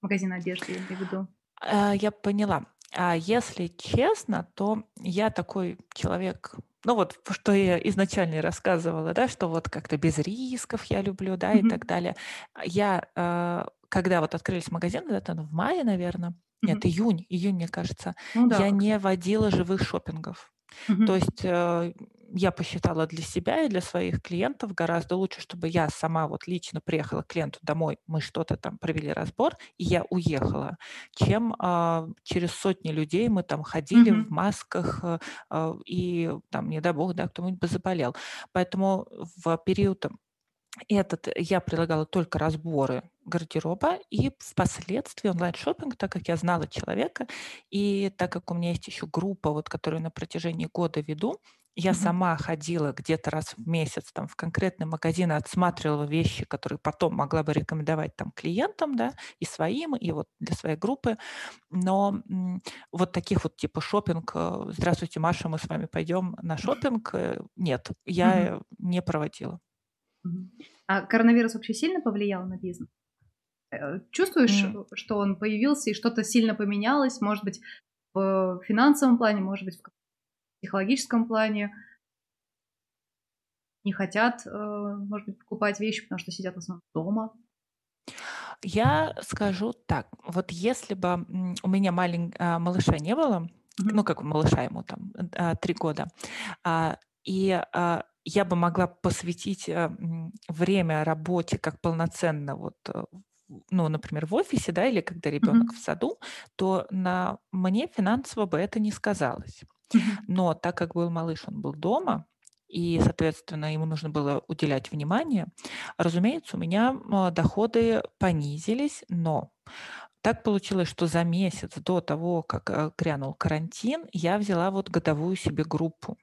магазины одежды, я имею в виду.
А, я поняла. А если честно, то я такой человек, ну вот, что я изначально рассказывала, да, что вот как-то без рисков я люблю, да, mm-hmm. и так далее. Я, а, когда вот открылись магазины, это в мае, наверное, нет, июнь, июнь, мне кажется, ну, да, я не водила живых шопингов. Mm-hmm. То есть э, я посчитала для себя и для своих клиентов гораздо лучше, чтобы я сама вот лично приехала к клиенту домой, мы что-то там провели разбор, и я уехала, чем а, через сотни людей мы там ходили mm-hmm. в масках, а, а, и там, не дай бог, да, кто-нибудь бы заболел. Поэтому в период этот я предлагала только разборы гардероба и впоследствии онлайн-шопинг, так как я знала человека, и так как у меня есть еще группа, вот, которую на протяжении года веду, я mm-hmm. сама ходила где-то раз в месяц там в конкретный магазин, отсматривала вещи, которые потом могла бы рекомендовать там клиентам, да, и своим, и вот для своей группы. Но м, вот таких вот типа шопинг, э, здравствуйте, Маша, мы с вами пойдем на шопинг, э, нет, я mm-hmm. не проводила.
А коронавирус вообще сильно повлиял на бизнес? Э, чувствуешь, mm. что он появился и что-то сильно поменялось, может быть, в финансовом плане, может быть, в психологическом плане не хотят, э, может быть, покупать вещи, потому что сидят в основном дома?
Я скажу так. Вот если бы у меня малень... А, малыша не было, mm-hmm. ну, как малыша ему там, а, три года, а, и я бы могла посвятить время работе как полноценно вот э, ну, например, в офисе, да, или когда ребенок mm-hmm. в саду, то на мне финансово бы это не сказалось. Но так как был малыш, он был дома, и, соответственно, ему нужно было уделять внимание, разумеется, у меня доходы понизились, но так получилось, что за месяц до того, как а, грянул карантин, я взяла вот годовую себе группу.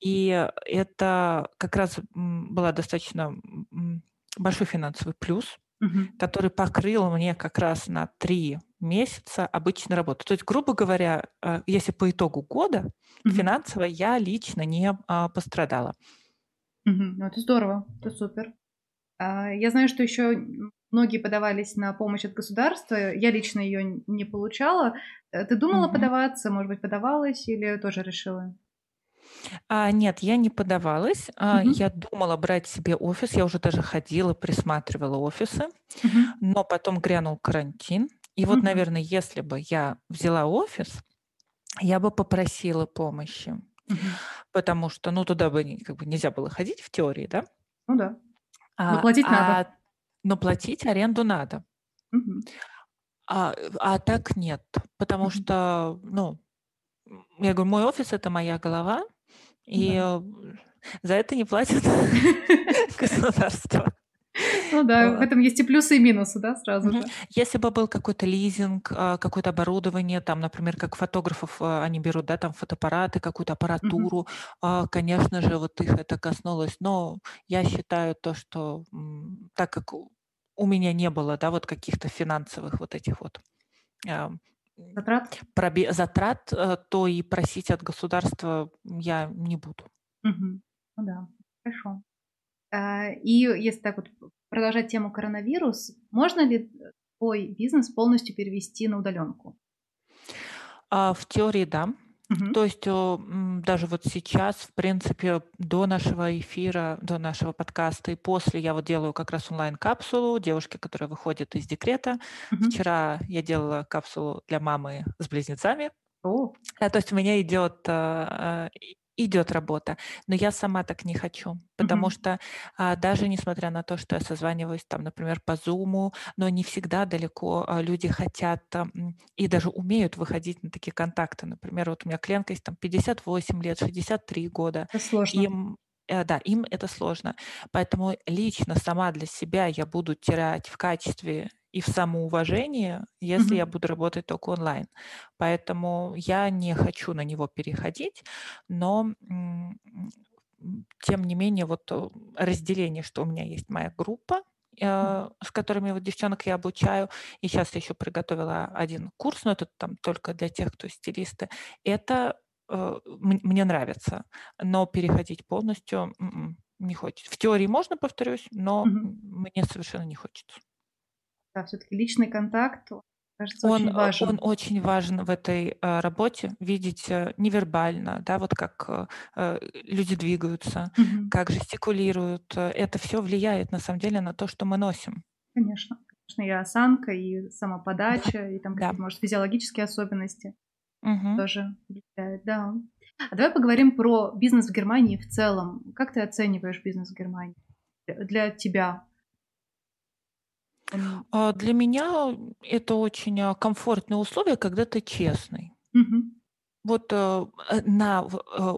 И это как раз была достаточно большой финансовый плюс, угу. который покрыл мне как раз на три месяца обычной работы. То есть, грубо говоря, э, если по итогу года угу. финансово я лично не а, пострадала.
Угу. Ну, это здорово, это супер. А, я знаю, что еще многие подавались на помощь от государства. Я лично ее не получала. Э, ты думала угу. подаваться, может быть, подавалась или тоже решила?
А, нет, я не подавалась. А. Я думала брать себе офис. Я уже даже ходила, присматривала офисы. Мгм. Но потом грянул карантин. И вот, Мгм. наверное, если бы я взяла офис, я бы попросила помощи. Мгм. Потому что, ну, туда бы как бы нельзя было ходить в теории, да?
Ну да. Но А, платить надо.
а- но платить аренду надо. Мгм. А, а так нет. Потому Мгм. что, ну, я говорю, мой офис это моя голова, и да. за это не платят государство.
Ну да, в этом есть и плюсы, и минусы, да, сразу же.
Если бы был какой-то лизинг, а, какое-то оборудование, там, например, как фотографов а, они берут, да, там фотоаппараты, какую-то аппаратуру, конечно же, вот их это коснулось. Но я считаю то, что так как у меня не было, да, вот каких-то финансовых вот этих вот
Затрат?
Пробе- затрат, э, то и просить от государства я не буду.
Угу. Ну да, хорошо. А, и если так вот продолжать тему коронавирус, можно ли твой бизнес полностью перевести на удаленку?
А, в теории да. Мгм. То есть даже вот сейчас, в принципе, до нашего эфира, до нашего подкаста и после я вот делаю как раз онлайн-капсулу девушки, которая выходит из декрета.
Мгм.
Вчера я делала капсулу для мамы с близнецами.
О,
А, то есть у меня идет а, а, идет работа, но я сама так не хочу, потому
Мгм.
что а, даже несмотря на то, что я созваниваюсь там, например, по Zoom, но не всегда далеко а, люди хотят а, и даже умеют выходить на такие контакты. Например, вот у меня клиентка есть там 58 лет, 63 года,
это сложно.
им да, им это сложно. Поэтому лично сама для себя я буду терять в качестве и в самоуважении, если
Мгм.
я буду работать только онлайн. Поэтому я не хочу на него переходить, но тем не менее вот э, разделение, что у меня есть моя группа, э, с которыми вот девчонок я обучаю, и сейчас я еще приготовила один курс, но это там только для тех, кто стилисты. Это э, мне нравится, но переходить полностью м-м, не хочется. В теории можно, повторюсь, но м, мне совершенно не хочется.
Да, все-таки личный контакт, он, кажется,
Он,
очень
э,
важен.
он очень важен в этой э, работе, видеть э, невербально, да, вот как э, э, люди двигаются,
Мгм.
как жестикулируют. э, Это все влияет на самом деле на то, что мы носим.
Конечно. Конечно, и осанка, и самоподача, и там
Да.
какие-то, может, физиологические особенности
Мгм.
тоже влияют, да. А давай поговорим про бизнес в Германии в целом. Как ты оцениваешь бизнес в Германии Для- тебя? Он-
А Для меня это очень а, комфортные условия, когда ты честный.
Мгм.
Вот э, э, на э,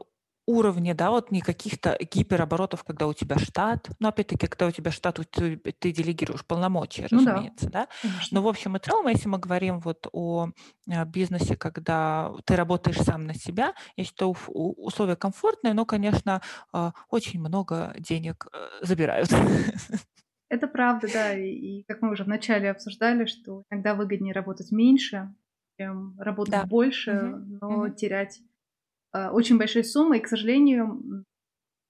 уровне, да, вот не каких-то гипероборотов, когда у тебя штат, но опять-таки, когда у тебя штат, ты, ты делегируешь полномочия,
Ну да.
разумеется, да.
Конечно.
Но в общем и целом, если мы говорим вот о э, бизнесе, когда ты работаешь сам на себя, я считаю, условия комфортные, но, конечно, а, очень много денег э, забирают.
Это правда, да. И, как мы уже вначале обсуждали, что иногда выгоднее работать меньше, чем работать
Да.
больше,
Мгм.
но
Мгм.
терять э, очень большие суммы. И, к сожалению,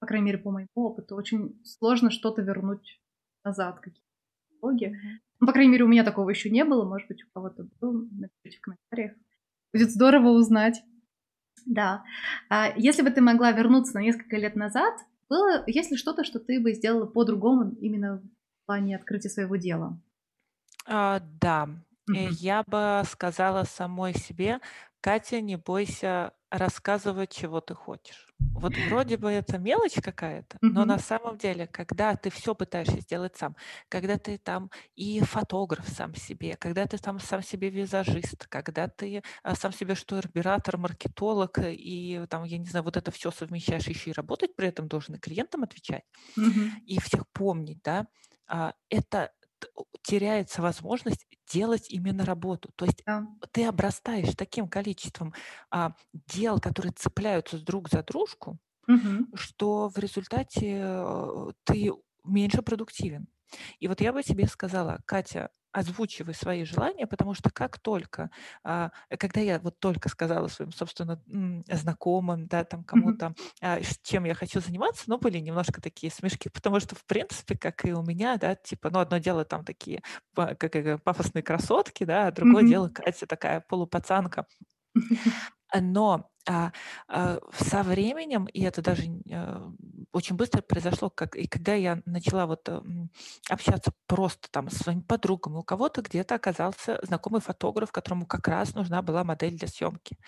по крайней мере, по моему опыту, очень сложно что-то вернуть назад, какие-то налоги. Ну, по крайней мере, у меня такого еще не было. Может быть, у кого-то было. Напишите в комментариях. Будет здорово узнать. Да. А если бы ты могла вернуться на несколько лет назад, было, есть ли что-то, что ты бы сделала по-другому именно в плане открытия своего дела?
А, да, э,
Мгм.
я бы сказала самой себе, Катя, не бойся рассказывать, чего ты хочешь. Вот вроде бы это мелочь какая-то, но
Мгм.
на самом деле, когда ты все пытаешься сделать сам, когда ты там и фотограф сам себе, когда ты там сам себе визажист, когда ты а, сам себе штурбюратор, маркетолог, э, и там, я не знаю, вот это все совмещаешь, еще и работать при этом должен, и клиентам отвечать,
Мгм.
и всех помнить, да, а, это теряется возможность делать именно работу. То есть
Да.
ты обрастаешь таким количеством а, дел, которые цепляются друг за дружку,
Мгм.
что в результате э, ты меньше продуктивен. И вот я бы тебе сказала, Катя, озвучивай свои желания, потому что как только, а, когда я вот только сказала своим, собственно, знакомым, да, там кому-то, а, чем я хочу заниматься, но были немножко такие смешки, потому что, в принципе, как и у меня, да, типа, ну, одно дело там такие как пафосные красотки, да, а другое
Мгм.
дело Катя такая полупацанка. Но со временем, и это даже а, очень быстро произошло, как, и когда я начала вот а, общаться просто там с своими подругами, у кого-то где-то оказался знакомый фотограф, которому как раз нужна была модель для съемки,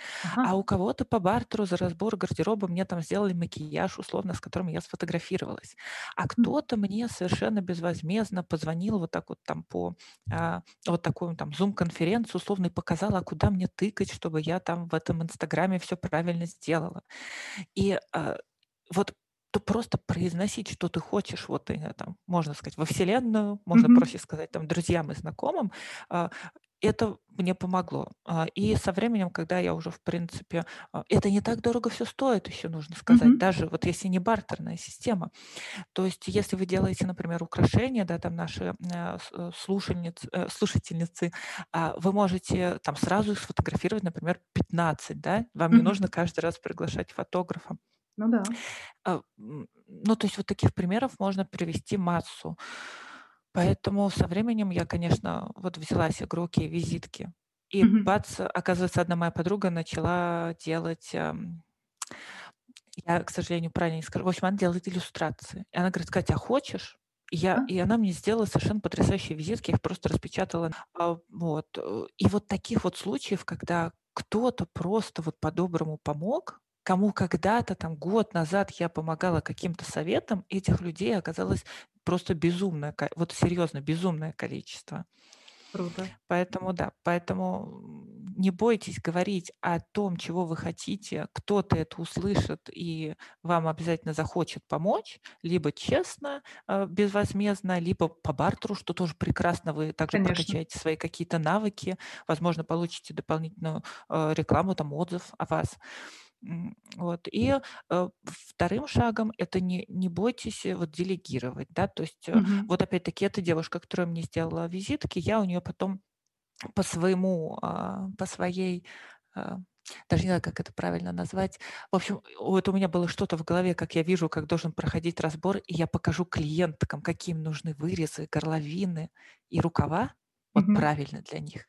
а
Ага.
у кого-то по бартеру за разбор гардероба мне там сделали макияж, условно, с которым я сфотографировалась, а кто-то мне совершенно безвозмездно позвонил вот так вот там по а, вот такую там зум-конференцию условно и показала, а куда мне тыкать, чтобы я там в этом инстаграме все правильно сделала. И а, вот то просто произносить, что ты хочешь, вот там, можно сказать, во Вселенную, можно
Мгм.
проще сказать там друзьям и знакомым, а, это мне помогло. А, И со временем, когда я уже, в принципе, а, это не так дорого все стоит, еще нужно сказать,
Мгм.
даже вот если не бартерная система. То есть, если вы делаете, например, украшения, да, там наши э, э, э, слушательницы, а, вы можете там сразу их сфотографировать, например, 15, да, вам не нужно каждый раз приглашать фотографа.
Ну да.
А, Ну, то есть вот таких примеров можно привести массу. Поэтому со временем я, конечно, вот взяла себе руки визитки И mm-hmm. бац, оказывается, одна моя подруга начала делать я, к сожалению, правильно не скажу. В общем, она делает иллюстрации. И она говорит, Катя, а хочешь? И, я, и она мне сделала совершенно потрясающие визитки, я их просто распечатала. А, вот. И вот таких вот случаев, когда кто-то просто вот по-доброму помог, кому когда-то там год назад я помогала каким-то советам, этих людей оказалось просто безумное, вот серьезно, безумное количество.
Круто.
Поэтому да, поэтому не бойтесь говорить о том, чего вы хотите. Кто-то это услышит и вам обязательно захочет помочь, либо честно, э, безвозмездно, либо по бартеру, что тоже прекрасно. Вы также Конечно. прокачаете свои какие-то навыки, возможно, получите дополнительную э, рекламу, там отзыв о вас. Вот. И э, вторым шагом это не, не бойтесь э, вот делегировать, да, то есть э,
Мгм.
вот опять-таки эта девушка, которая мне сделала визитки, я у нее потом по своему, а, по своей, а, даже не знаю, как это правильно назвать. В общем, вот у меня было что-то в голове, как я вижу, как должен проходить разбор, и я покажу клиенткам, каким нужны вырезы, горловины и рукава, вот
Мгм.
правильно для них.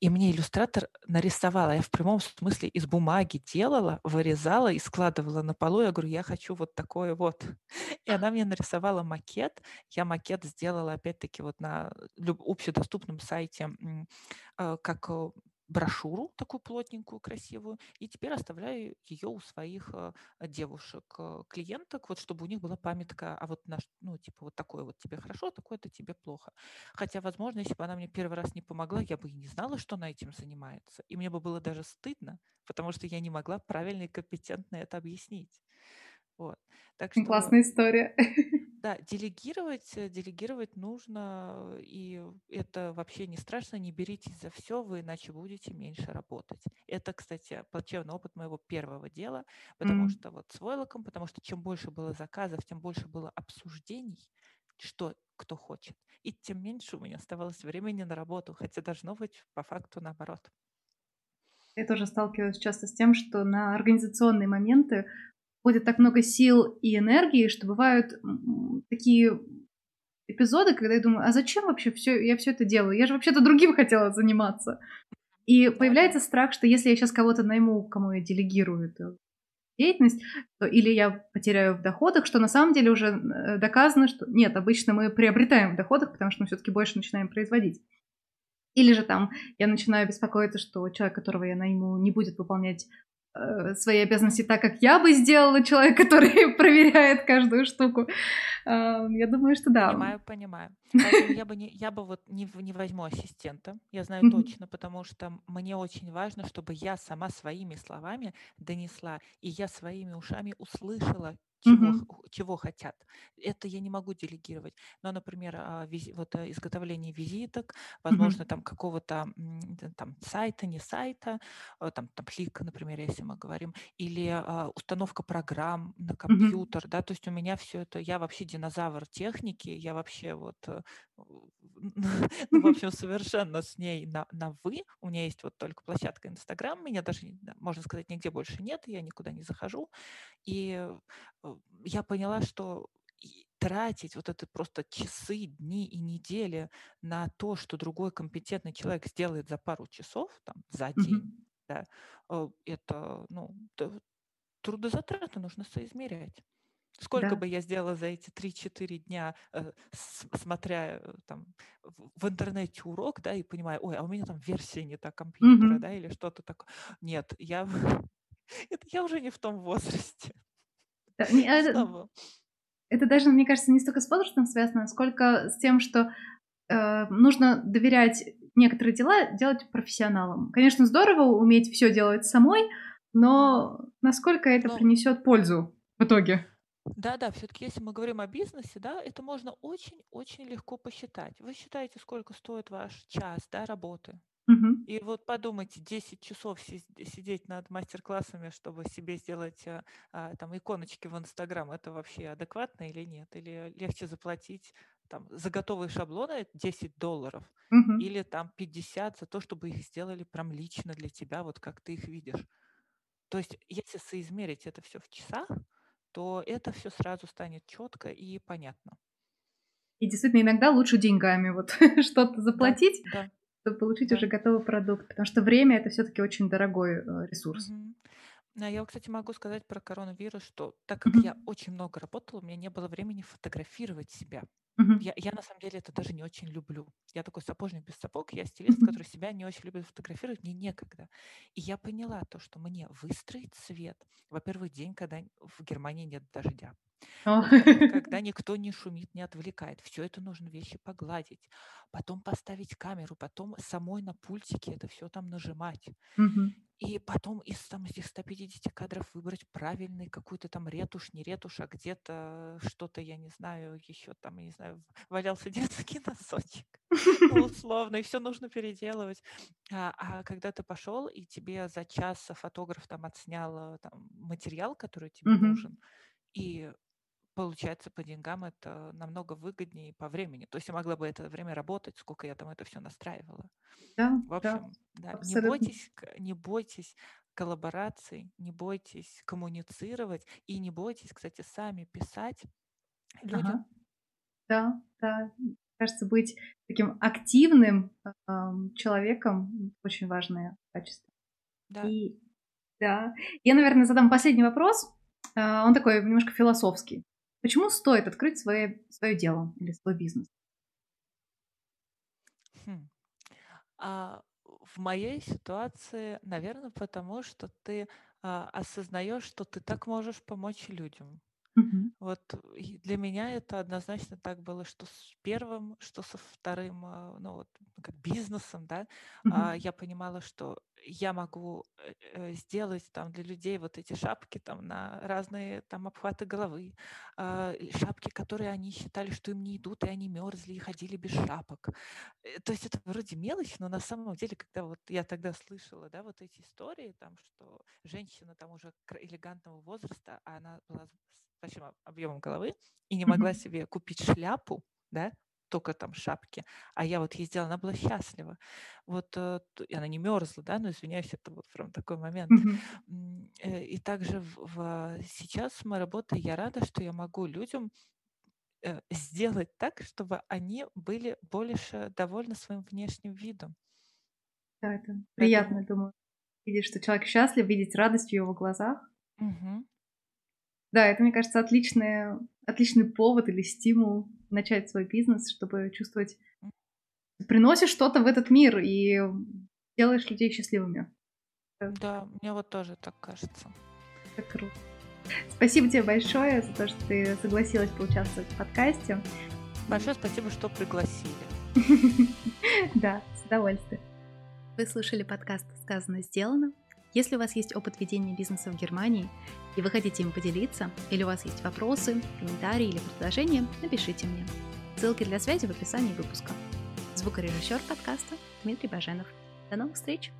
И мне иллюстратор нарисовала, я в прямом смысле из бумаги делала, вырезала и складывала на полу. Я говорю, я хочу вот такое вот. И она мне нарисовала макет. Я макет сделала опять-таки вот на общедоступном сайте, э, как э, брошюру такую плотненькую, красивую, и теперь оставляю ее у своих э, девушек, э, клиенток, вот чтобы у них была памятка, а вот наш, ну, типа вот такое вот тебе хорошо, такое-то тебе плохо. Хотя, возможно, если бы она мне первый раз не помогла, я бы и не знала, что она этим занимается. И мне бы было даже стыдно, потому что я не могла правильно и компетентно это объяснить. Вот. Так что...
Классная история.
Да, делегировать, э, делегировать нужно, и это вообще не страшно, не беритесь за все, вы иначе будете меньше работать. Это, кстати, плачевный опыт моего первого дела, потому mm. что вот с войлоком, потому что чем больше было заказов, тем больше было обсуждений, что кто хочет, и тем меньше у меня оставалось времени на работу, хотя должно быть по факту наоборот.
Я тоже сталкиваюсь часто с тем, что на организационные моменты уходит так много сил и энергии, что бывают такие эпизоды, когда я думаю, а зачем вообще все, я все это делаю? Я же вообще-то другим хотела заниматься. И появляется страх, что если я сейчас кого-то найму, кому я делегирую эту деятельность, то или я потеряю в доходах, что на самом деле уже э, доказано, что нет, обычно мы приобретаем в доходах, потому что мы все-таки больше начинаем производить. Или же там я начинаю беспокоиться, что человек, которого я найму, не будет выполнять свои обязанности так, как я бы сделала человек, который проверяет каждую штуку. Я думаю, что да.
Понимаю, понимаю. Поэтому я бы, не, я бы вот не, не возьму ассистента, я знаю точно, потому что мне очень важно, чтобы я сама своими словами донесла, и я своими ушами услышала, чего, Мгм. чего хотят. Это я не могу делегировать. Но, например, а, визи- вот э, изготовление визиток, возможно,
Мгм.
там какого-то там сайта, не сайта, э, там, там флик, например, если мы говорим, или а, установка программ на компьютер, да, то есть у меня все это, я вообще динозавр техники, я вообще вот, э, ну, в общем, совершенно с ней на, на вы. У меня есть вот только площадка Инстаграм, меня даже, можно сказать, нигде больше нет, я никуда не захожу. И я поняла, что тратить вот это просто часы, дни и недели на то, что другой компетентный человек сделает за пару часов, там, за день, mm-hmm. да, э, это, ну, трудозатраты нужно соизмерять. Сколько да. бы я сделала за эти 3-4 дня, э, смотря э, там в интернете урок, да, и понимаю, ой, а у меня там версия не та компьютера, mm-hmm. да, или что-то такое. Нет, я, это я уже не в том возрасте.
Это, это даже, мне кажется, не столько с возрастом связано, сколько с тем, что э, нужно доверять некоторые дела делать профессионалам. Конечно, здорово уметь все делать самой, но насколько это но... принесет пользу в итоге?
Да, да, все-таки если мы говорим о бизнесе, да, это можно очень-очень легко посчитать. Вы считаете, сколько стоит ваш час да, работы? И вот подумайте, 10 часов сидеть над мастер-классами, чтобы себе сделать а, а, там иконочки в Инстаграм, это вообще адекватно или нет? Или легче заплатить там за готовые шаблоны 10 долларов
Мгм.
или там 50 за то, чтобы их сделали прям лично для тебя, вот как ты их видишь. То есть, если соизмерить это все в часах, то это все сразу станет четко и понятно.
И действительно, иногда лучше деньгами вот что-то
Да,
заплатить,
да.
Чтобы получить уже готовый продукт, потому что время это все-таки очень дорогой э, ресурс.
Мгм. А я, кстати, могу сказать про коронавирус, что так как я очень много работала, у меня не было времени фотографировать себя. Я, я на самом деле это даже не очень люблю. Я такой сапожник без сапог, я стилист, который себя не очень любит фотографировать, мне некогда. И я поняла то, что мне выстроить свет, во-первых, день, когда в Германии нет дождя, когда никто не шумит, не отвлекает. Все это нужно вещи погладить, потом поставить камеру, потом самой на пультике это все там нажимать. И потом из там, этих 150 кадров выбрать правильный какую-то там ретушь, не ретушь, а где-то что-то, я не знаю, еще там, я не знаю, валялся детский носочек, условно, и все нужно переделывать. А, а когда ты пошел, и тебе за час фотограф там отснял там, материал, который тебе нужен, и получается, по деньгам это намного выгоднее по времени. То есть я могла бы это время работать, сколько я там это все настраивала.
Да,
В общем, да, да не бойтесь, не бойтесь коллабораций, не бойтесь коммуницировать и не бойтесь, кстати, сами писать людям. Ага.
Да, да. Кажется, быть таким активным э, человеком очень важное качество. Да. И да. Я, наверное, задам последний вопрос. Э, он такой немножко философский. Почему стоит открыть свое, свое дело или свой бизнес?
Хм. А, в моей ситуации, наверное, потому что ты а, осознаешь, что ты так можешь помочь людям.
Мгм.
Вот для меня это однозначно так было, что с первым, что со вторым, а, ну вот как бизнесом, да, а, я понимала, что я могу э, э, сделать там для людей вот эти шапки там на разные там обхваты головы, а, шапки, которые они считали, что им не идут, и они мерзли и ходили без шапок. Э, то есть это вроде мелочь, но на самом деле, когда вот я тогда слышала, да, вот эти истории, там, что женщина там уже элегантного возраста, а она была большим объемом головы и не могла себе купить шляпу, да, только там шапки, а я вот ездила, она была счастлива. Вот э, и она не мерзла, да, но извиняюсь, это вот прям такой момент. Э, и также в, в, сейчас мы работаем, я рада, что я могу людям э, сделать так, чтобы они были больше довольны своим внешним видом.
Да, это приятно, думаю, видеть, что человек счастлив, видеть радость в его глазах.
Угу.
Да, это, мне кажется, отличный, отличный повод или стимул начать свой бизнес, чтобы чувствовать, приносишь что-то в этот мир и делаешь людей счастливыми.
Да, мне вот тоже так кажется.
Это круто. Спасибо тебе большое за то, что ты согласилась поучаствовать в подкасте.
Большое спасибо, что пригласили.
Да, с удовольствием. Вы слушали подкаст «Сказано, сделано». Если у вас есть опыт ведения бизнеса в Германии, и вы хотите им поделиться, или у вас есть вопросы, комментарии или предложения, напишите мне. Ссылки для связи в описании выпуска. Звукорежиссер подкаста Дмитрий Баженов. До новых встреч!